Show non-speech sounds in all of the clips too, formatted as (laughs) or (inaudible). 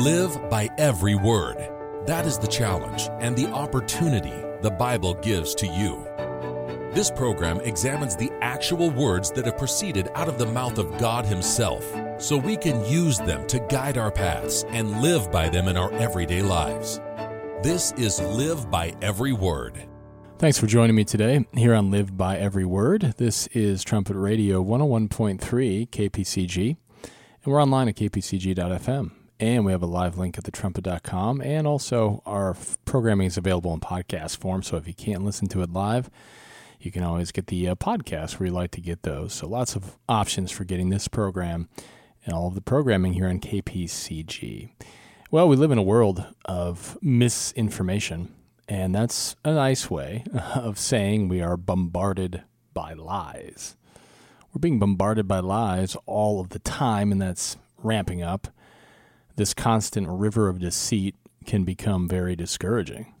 Live by every word. That is the challenge and the opportunity the Bible gives to you. This program examines the actual words that have proceeded out of the mouth of God Himself so we can use them to guide our paths and live by them in our everyday lives. This is Live by Every Word. Thanks for joining me today here on Live by Every Word. This is Trumpet Radio 101.3 KPCG, and we're online at kpcg.fm. And we have a live link at thetrumpet.com, and also our programming is available in podcast form. So if you can't listen to it live, you can always get the uh, podcast where you like to get those. So lots of options for getting this program and all of the programming here on KPCG. Well, we live in a world of misinformation, and that's a nice way (laughs) of saying we are bombarded by lies. We're being bombarded by lies all of the time, and that's ramping up. This constant river of deceit can become very discouraging.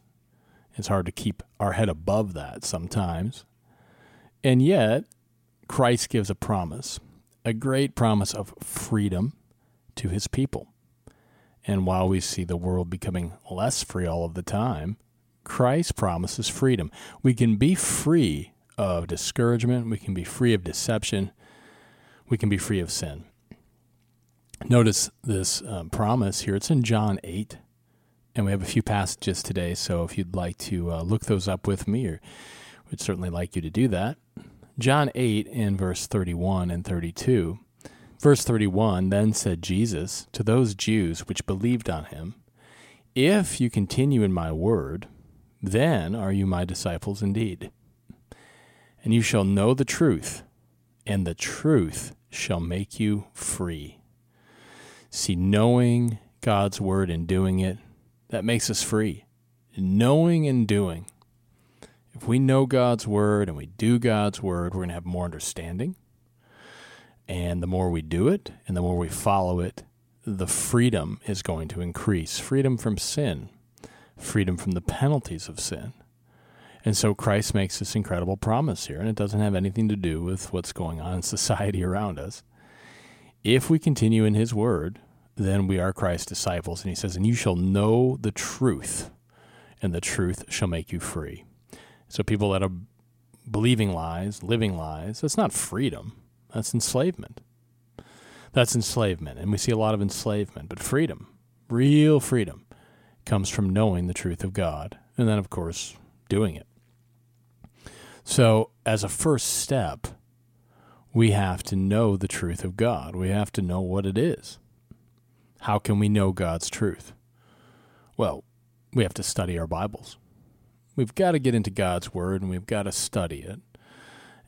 It's hard to keep our head above that sometimes. And yet, Christ gives a promise, a great promise of freedom to his people. And while we see the world becoming less free all of the time, Christ promises freedom. We can be free of discouragement, we can be free of deception, we can be free of sin. Notice this um, promise here. It's in John 8, and we have a few passages today. So if you'd like to uh, look those up with me, or we'd certainly like you to do that. John 8 in verse 31 and 32 Verse 31 Then said Jesus to those Jews which believed on him, If you continue in my word, then are you my disciples indeed. And you shall know the truth, and the truth shall make you free. See, knowing God's word and doing it, that makes us free. Knowing and doing. If we know God's word and we do God's word, we're going to have more understanding and the more we do it and the more we follow it, the freedom is going to increase freedom from sin, freedom from the penalties of sin. And so Christ makes this incredible promise here, and it doesn't have anything to do with what's going on in (laughs) society around us. If we continue in His Word, then we are Christ's disciples. And He says, And you shall know the truth, and the truth shall make you free. So people that are believing lies, living lies, that's not freedom. That's enslavement. That's enslavement. And we see a lot of enslavement. But freedom, real freedom, comes from knowing the truth of God. And then, of course, doing it. So, as a first step, we have to know the truth of God. We have to know what it is. How can we know God's truth? Well, we have to study our Bibles. We've got to get into God's Word and we've got to study it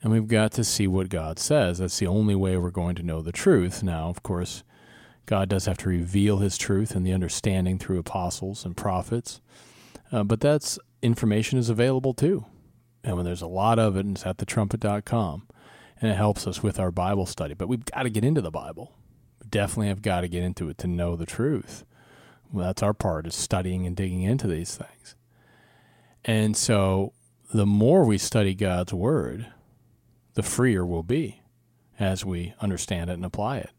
and we've got to see what God says. That's the only way we're going to know the truth. Now, of course, God does have to reveal his truth and the understanding through apostles and prophets. Uh, but that's information is available too. And when there's a lot of it, and it's at thetrumpet.com. And it helps us with our Bible study. But we've got to get into the Bible. We definitely have got to get into it to know the truth. Well, that's our part, is studying and digging into these things. And so the more we study God's Word, the freer we'll be as we understand it and apply it.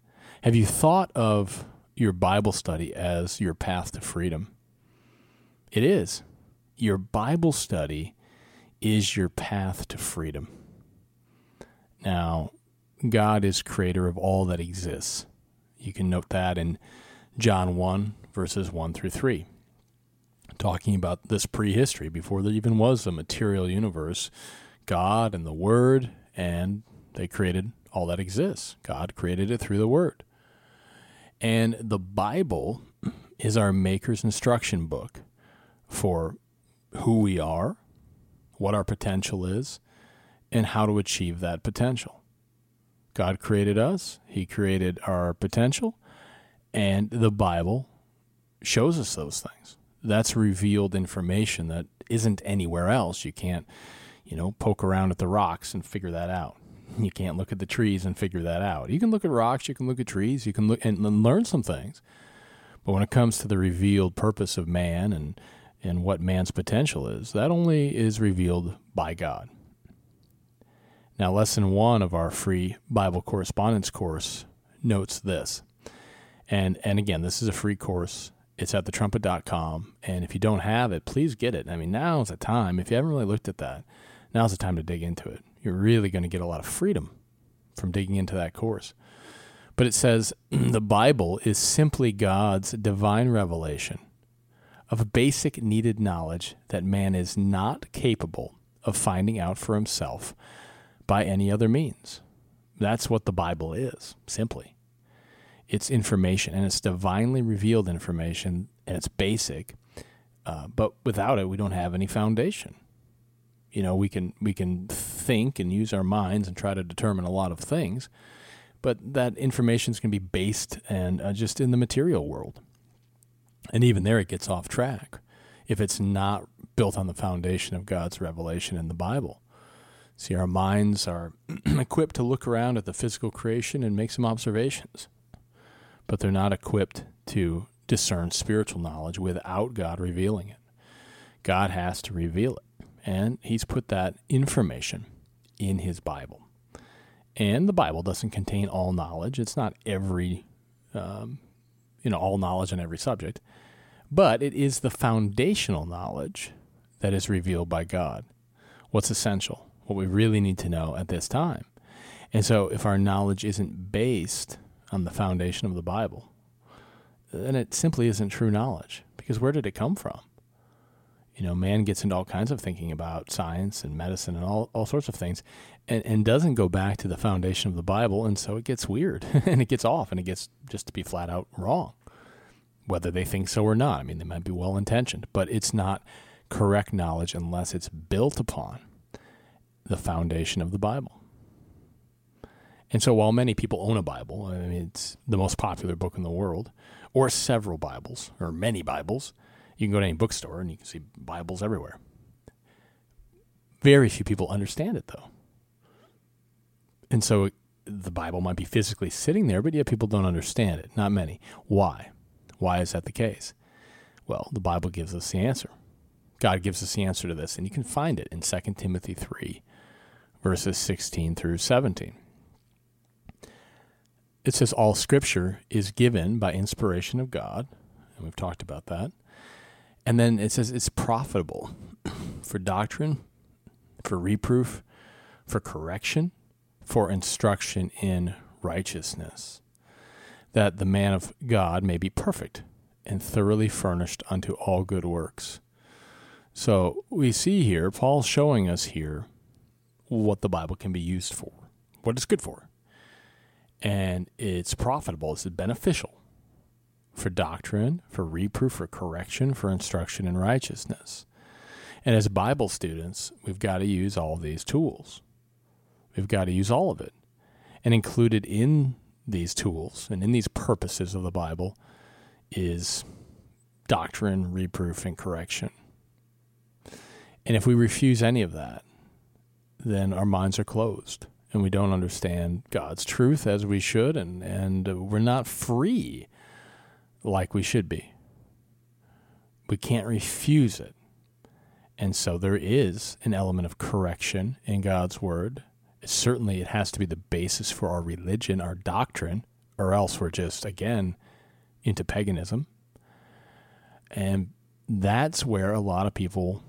Have you thought of your Bible study as your path to freedom? It is. Your Bible study is your path to freedom. Now, God is creator of all that exists. You can note that in John 1, verses 1 through 3, talking about this prehistory, before there even was a material universe. God and the Word and they created all that exists. God created it through the Word. And the Bible is our maker's instruction book for who we are, what our potential is, and how to achieve that potential. God created us, He created our potential, and the Bible shows us those things. That's revealed information that isn't anywhere else. You can't you know, poke around at the rocks and figure that out. You can't look at the trees and figure that out. You can look at rocks, you can look at trees, you can look and learn some things. But when it comes to the revealed purpose of man and and what man's potential is, that only is revealed by God. Now, lesson one of our free Bible correspondence course notes this. And, and again, this is a free course, It's at thetrumpet.com. And if you don't have it, please get it. I mean, now's the time. If you haven't really looked at that, now's the time to dig into it. You're really going to get a lot of freedom from digging into that course. But it says (clears throat) the Bible is simply God's divine revelation of basic needed knowledge that man is not capable of finding out for himself by any other means. That's what the Bible is, simply. It's information, and it's divinely revealed information, and it's basic. Uh, but without it, we don't have any foundation. You know, we can we can think and use our minds and try to determine a lot of things, but that information is going to be based and uh, just in the material world. And even there, it gets off track if it's not built on the foundation of God's revelation in the Bible. See, our minds are (clears throat) equipped to look around at the physical creation and make some observations, but they're not equipped to discern spiritual knowledge without God revealing it. God has to reveal it, and He's put that information in His Bible. And the Bible doesn't contain all knowledge. It's not every, um, you know, all knowledge on every subject, but it is the foundational knowledge that is revealed by God. What's essential, what we really need to know at this time. And so, if our knowledge isn't based on the foundation of the Bible, then it simply isn't true knowledge. Because where did it come from? You know, man gets into all kinds of thinking about science and medicine and all, all sorts of things and, and doesn't go back to the foundation of the Bible. And so it gets weird (laughs) and it gets off and it gets just to be flat out wrong, whether they think so or not. I mean, they might be well intentioned, but it's not correct knowledge unless it's built upon the foundation of the Bible. And so while many people own a Bible, I mean, it's the most popular book in the world, or several Bibles, or many Bibles, you can go to any bookstore and you can see Bibles everywhere. Very few people understand it, though. And so the Bible might be physically sitting there, but yet people don't understand it. Not many. Why? Why is that the case? Well, the Bible gives us the answer. God gives us the answer to this, and you can find it in 2 Timothy 3, verses 16 through 17. It says, All scripture is given by inspiration of God, and we've talked about that. And then it says it's profitable (clears throat) for doctrine, for reproof, for correction, for instruction in righteousness, that the man of God may be perfect and thoroughly furnished unto all good works. So we see here, Paul's showing us here what the Bible can be used for, what it's good for. And it's profitable, it's beneficial for doctrine, for reproof, for correction, for instruction in righteousness. And as Bible students, we've got to use all these tools. We've got to use all of it. And included in these tools and in these purposes of the Bible is doctrine, reproof, and correction. And if we refuse any of that, then our minds are closed and we don't understand God's truth as we should, and, and we're not free like we should be. We can't refuse it. And so there is an element of correction in God's word. Certainly, it has to be the basis for our religion, our doctrine, or else we're just, again, into paganism. And that's where a lot of people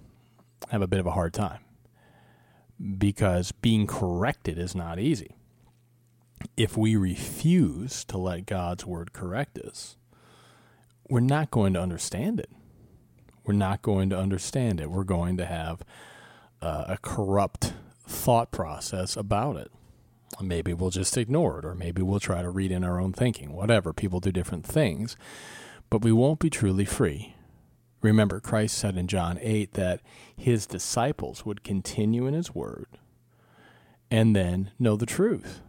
have a bit of a hard time because being corrected is not easy. If we refuse to let God's word correct us, we're not going to understand it. We're not going to understand it. We're going to have uh, a corrupt thought process about it. Maybe we'll just ignore it, or maybe we'll try to read in our own thinking. Whatever. People do different things, but we won't be truly free. Remember, Christ said in John 8 that his disciples would continue in his word and then know the truth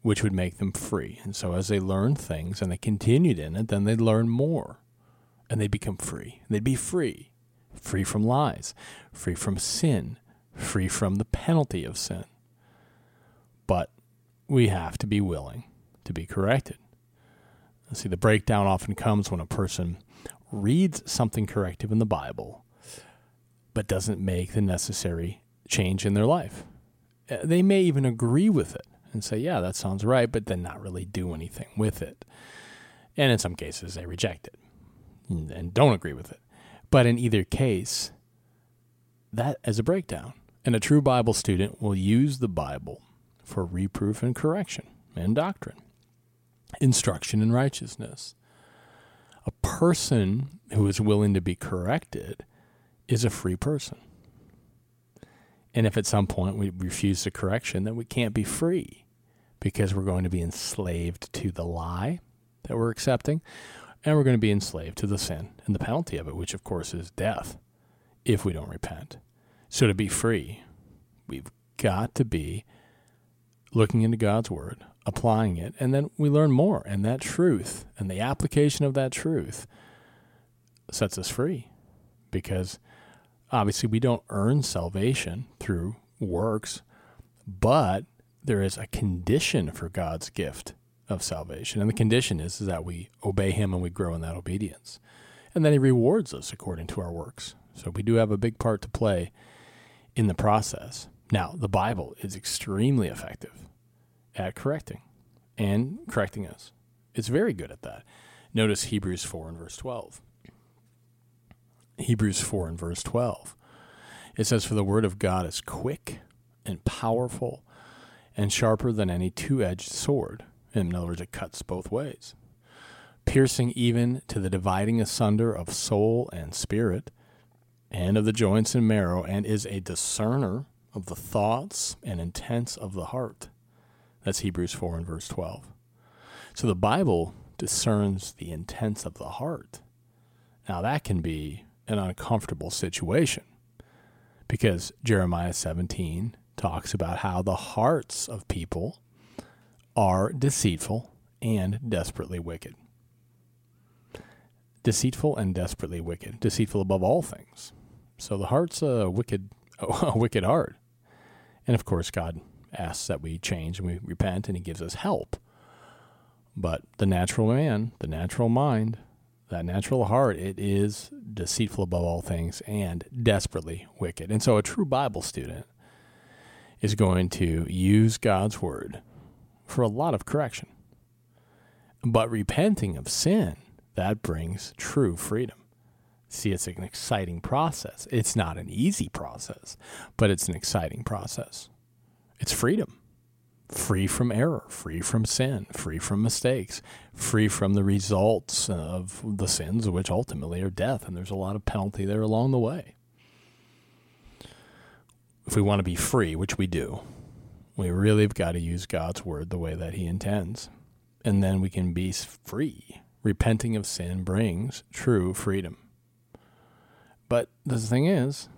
which would make them free. And so as they learned things and they continued in it, then they'd learn more and they'd become free. They'd be free, free from lies, free from sin, free from the penalty of sin. But we have to be willing to be corrected. See, the breakdown often comes when a person reads something corrective in the Bible, but doesn't make the necessary change in their life. Uh, they may even agree with it, and say, yeah, that sounds right, but then not really do anything with it. And in some cases, they reject it. and don't agree with it. But in either case, that is a breakdown. And a true Bible student will use the Bible for reproof and correction and doctrine, instruction in righteousness. A person who is willing to be corrected is a free person. And if at some point we refuse the correction, then we can't be free because we're going to be enslaved to the lie that we're accepting, and we're going to be enslaved to the sin and the penalty of it, which of course is death if we don't repent. So to be free, we've got to be looking into God's word, applying it, and then we learn more. And that truth and the application of that truth sets us free because obviously we don't earn salvation through works, but there is a condition for God's gift of salvation. And the condition is, is that we obey Him and we grow in that obedience. And then He rewards us according to our works. So we do have a big part to play in the process. Now, the Bible is extremely effective at correcting and correcting us. It's very good at that. Notice Hebrews 4 and verse 12. Hebrews 4 and verse 12. It says, For the word of God is quick and powerful and sharper than any two edged sword. In other words, it cuts both ways, piercing even to the dividing asunder of soul and spirit and of the joints and marrow, and is a discerner of the thoughts and intents of the heart. That's Hebrews 4 and verse 12. So the Bible discerns the intents of the heart. Now, that can be an uncomfortable situation because Jeremiah 17 talks about how the hearts of people are deceitful and desperately wicked. Deceitful and desperately wicked. Deceitful above all things. So the heart's a wicked, (laughs) a wicked heart. And of course, God asks that we change and we repent, and He gives us help. But the natural man, the natural mind, that natural heart, it is deceitful above all things and desperately wicked. And so a true Bible student is going to use God's word for a lot of correction. But repenting of sin, that brings true freedom. See, it's an exciting process. It's not an easy process, but it's an exciting process. It's freedom free from error, free from sin, free from mistakes, free from the results of the sins, which ultimately are death. And there's a lot of penalty there along the way. If we want to be free, which we do, we really have got to use God's word the way that He intends. And then we can be free. Repenting of sin brings true freedom. But the thing is,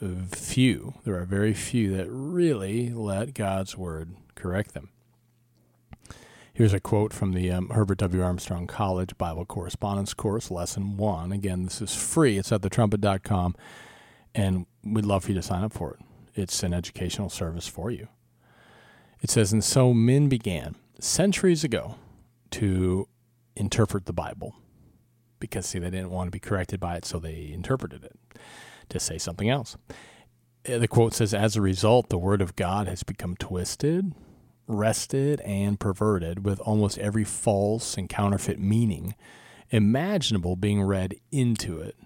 few, there are very few that really let God's word correct them. Here's a quote from the um, Herbert W. Armstrong College Bible Correspondence Course, Lesson 1. Again, this is free. It's at thetrumpet.com, and we'd love for you to sign up for it. It's an educational service for you. It says, And so men began centuries ago to interpret the Bible because, see, they didn't want to be corrected by it, so they interpreted it to say something else. Uh, the quote says, As a result, the Word of God has become twisted, wrested, and perverted, with almost every false and counterfeit meaning imaginable being read into it.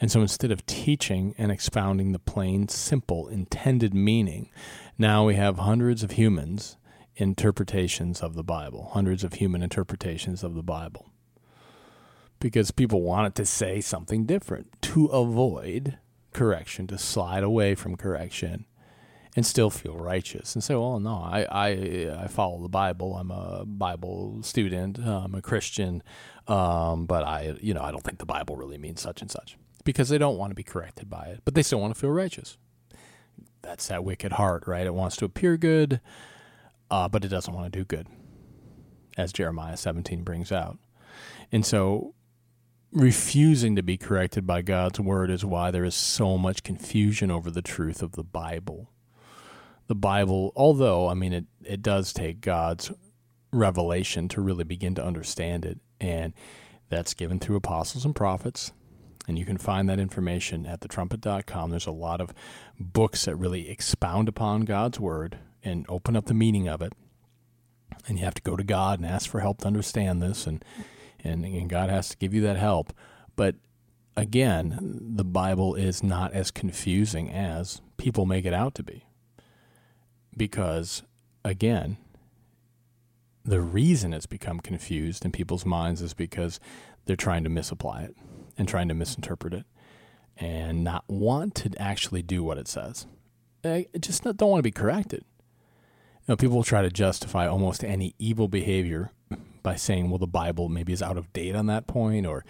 And so instead of teaching and expounding the plain, simple, intended meaning, now we have hundreds of humans interpretations of the Bible, hundreds of human interpretations of the Bible. Because people want it to say something different to avoid correction, to slide away from correction and still feel righteous and say, well, no, I, I, I follow the Bible. I'm a Bible student. I'm a Christian. Um, but I, you know, I don't think the Bible really means such and such because they don't want to be corrected by it, but they still want to feel righteous. That's that wicked heart, right? It wants to appear good, uh, but it doesn't want to do good, as Jeremiah 17 brings out. And so refusing to be corrected by God's word is why there is so much confusion over the truth of the Bible the Bible, although, I mean, it, it does take God's revelation to really begin to understand it. And that's given through apostles and prophets. And you can find that information at thetrumpet.com. There's a lot of books that really expound upon God's word and open up the meaning of it. And you have to go to God and ask for help to understand this. And and, and God has to give you that help. But again, the Bible is not as confusing as people make it out to be. Because, again, the reason it's become confused in people's minds is because they're trying to misapply it and trying to misinterpret it and not want to actually do what it says. They just don't want to be corrected. You know, people will try to justify almost any evil behavior by saying, well, the Bible maybe is out of date on that point, or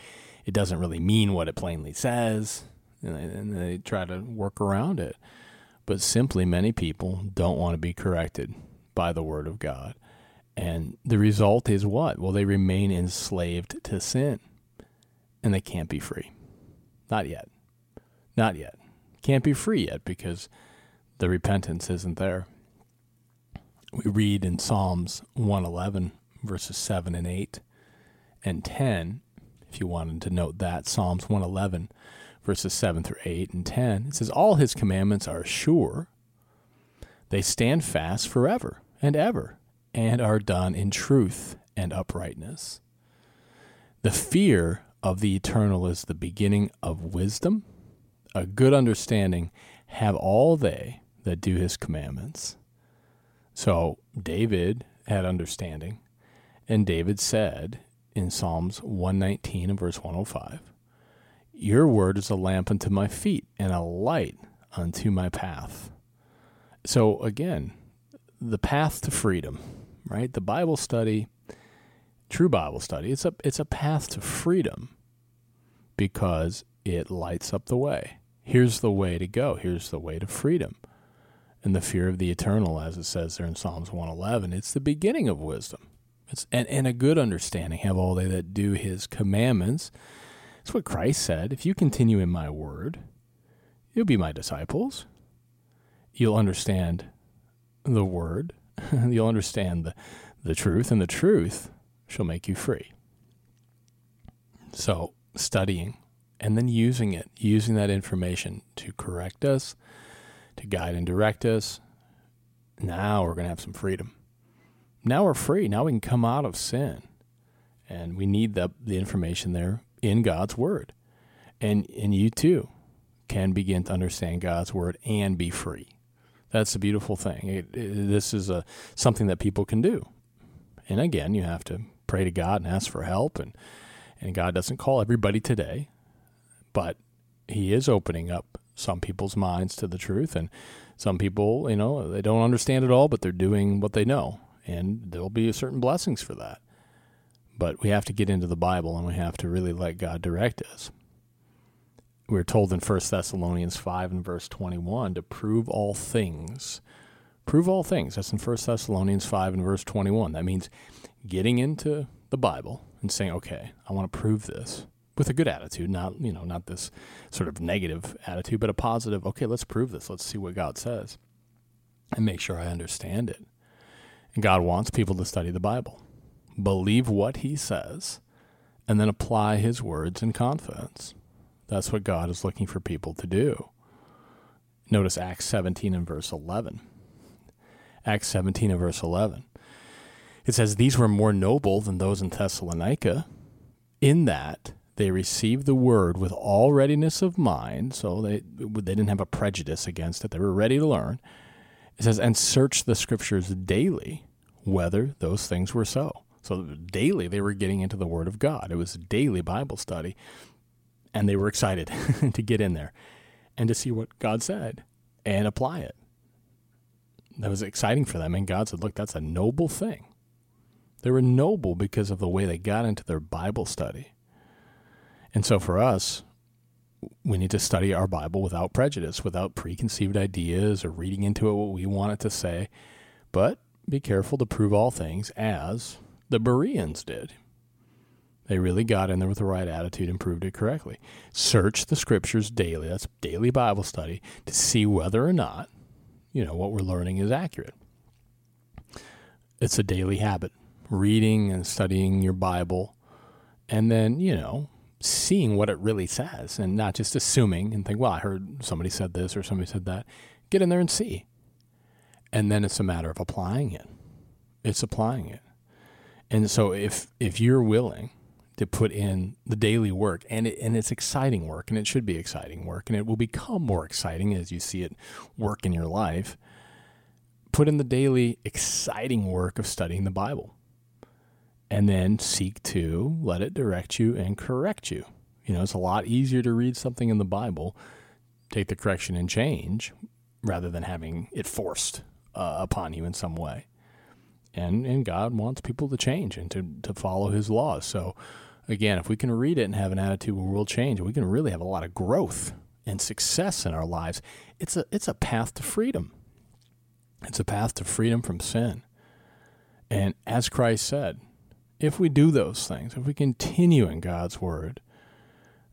it doesn't really mean what it plainly says, and they, and they try to work around it. But simply, many people don't want to be corrected by the Word of God. And the result is what? Well, they remain enslaved to sin, and they can't be free. Not yet. Not yet. Can't be free yet because the repentance isn't there. We read in Psalms 111, verses 7 and 8 and 10, if you wanted to note that, Psalms 111, verses 7 through 8 and 10, it says, All his commandments are sure, they stand fast forever and ever, and are done in truth and uprightness. The fear of the eternal is the beginning of wisdom. A good understanding have all they that do his commandments. So David had understanding, and David said in Psalms 119 and verse 105, Your word is a lamp unto my feet and a light unto my path. So again, the path to freedom, right? The Bible study, true Bible study, it's a it's a path to freedom because it lights up the way. Here's the way to go. Here's the way to freedom and the fear of the eternal, as it says there in Psalms 111. It's the beginning of wisdom. And, and a good understanding have all they that do his commandments. It's what Christ said. If you continue in my word, you'll be my disciples. You'll understand the word. (laughs) you'll understand the, the truth, and the truth shall make you free. So, studying and then using it, using that information to correct us, to guide and direct us. Now we're going to have some freedom. Now we're free. Now we can come out of sin. And we need the, the information there in God's Word. And, and you too can begin to understand God's Word and be free. That's a beautiful thing. It, it, this is a, something that people can do. And again, you have to pray to God and ask for help. And, and God doesn't call everybody today, but He is opening up some people's minds to the truth and some people you know they don't understand it all but they're doing what they know and there'll be certain blessings for that but we have to get into the bible and we have to really let god direct us we're told in 1 thessalonians 5 and verse 21 to prove all things prove all things that's in 1 thessalonians 5 and verse 21 that means getting into the bible and saying okay i want to prove this with a good attitude, not you know, not this sort of negative attitude, but a positive. Okay, let's prove this. Let's see what God says, and make sure I understand it. And God wants people to study the Bible, believe what He says, and then apply His words in confidence. That's what God is looking for people to do. Notice Acts 17 and verse 11. Acts 17 and verse 11. It says, These were more noble than those in Thessalonica, in that they received the word with all readiness of mind, so they they didn't have a prejudice against it. They were ready to learn. It says, and search the scriptures daily whether those things were so. So daily they were getting into the Word of God. It was daily Bible study, and they were excited (laughs) to get in there and to see what God said and apply it. That was exciting for them, and God said, "Look, that's a noble thing." They were noble because of the way they got into their Bible study. And so for us, we need to study our Bible without prejudice, without preconceived ideas or reading into it what we want it to say, but be careful to prove all things as the Bereans did. They really got in there with the right attitude and proved it correctly. Search the scriptures daily, that's daily Bible study, to see whether or not, you know, what we're learning is accurate. It's a daily habit, reading and studying your Bible, and then, you know, seeing what it really says and not just assuming and think, well, I heard somebody said this or somebody said that. Get in there and see. And then it's a matter of applying it. It's applying it. And so if if you're willing to put in the daily work, and it, and it's exciting work, and it should be exciting work, and it will become more exciting as you see it work in your life. Put in the daily exciting work of studying the Bible, and then seek to let it direct you and correct you. You know, it's a lot easier to read something in the Bible, take the correction and change, rather than having it forced uh, upon you in some way and and God wants people to change and to to follow His laws. So again, if we can read it and have an attitude where we'll change, we can really have a lot of growth and success in our lives. It's a it's a path to freedom. It's a path to freedom from sin. And as Christ said, if we do those things, if we continue in God's word,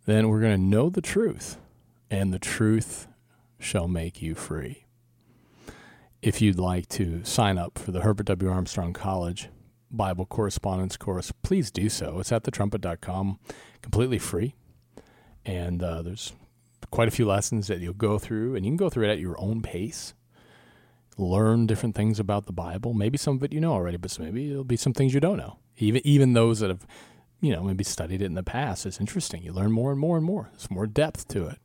then we're going to know the truth, and the truth shall make you free if you'd like to sign up for the Herbert W. Armstrong College Bible Correspondence Course, please do so. It's at thetrumpet.com, completely free. And uh, there's quite a few lessons that you'll go through, and you can go through it at your own pace. Learn different things about the Bible. Maybe some of it you know already, but maybe there'll be some things you don't know. Even even those that have, you know, maybe studied it in the past. It's interesting. You learn more and more and more. There's more depth to it.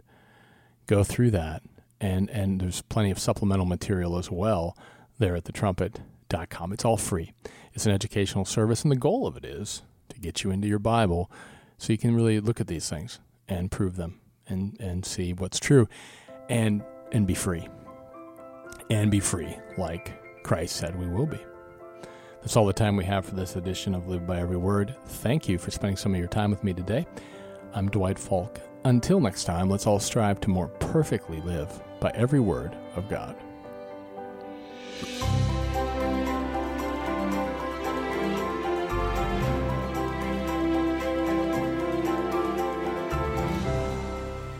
Go through that and and there's plenty of supplemental material as well there at thetrumpet.com. It's all free. It's an educational service, and the goal of it is to get you into your Bible so you can really look at these things and prove them and and see what's true and and be free. And be free like Christ said we will be. That's all the time we have for this edition of Live by Every Word. Thank you for spending some of your time with me today. I'm Dwight Falk. Until next time, let's all strive to more perfectly live by every word of God.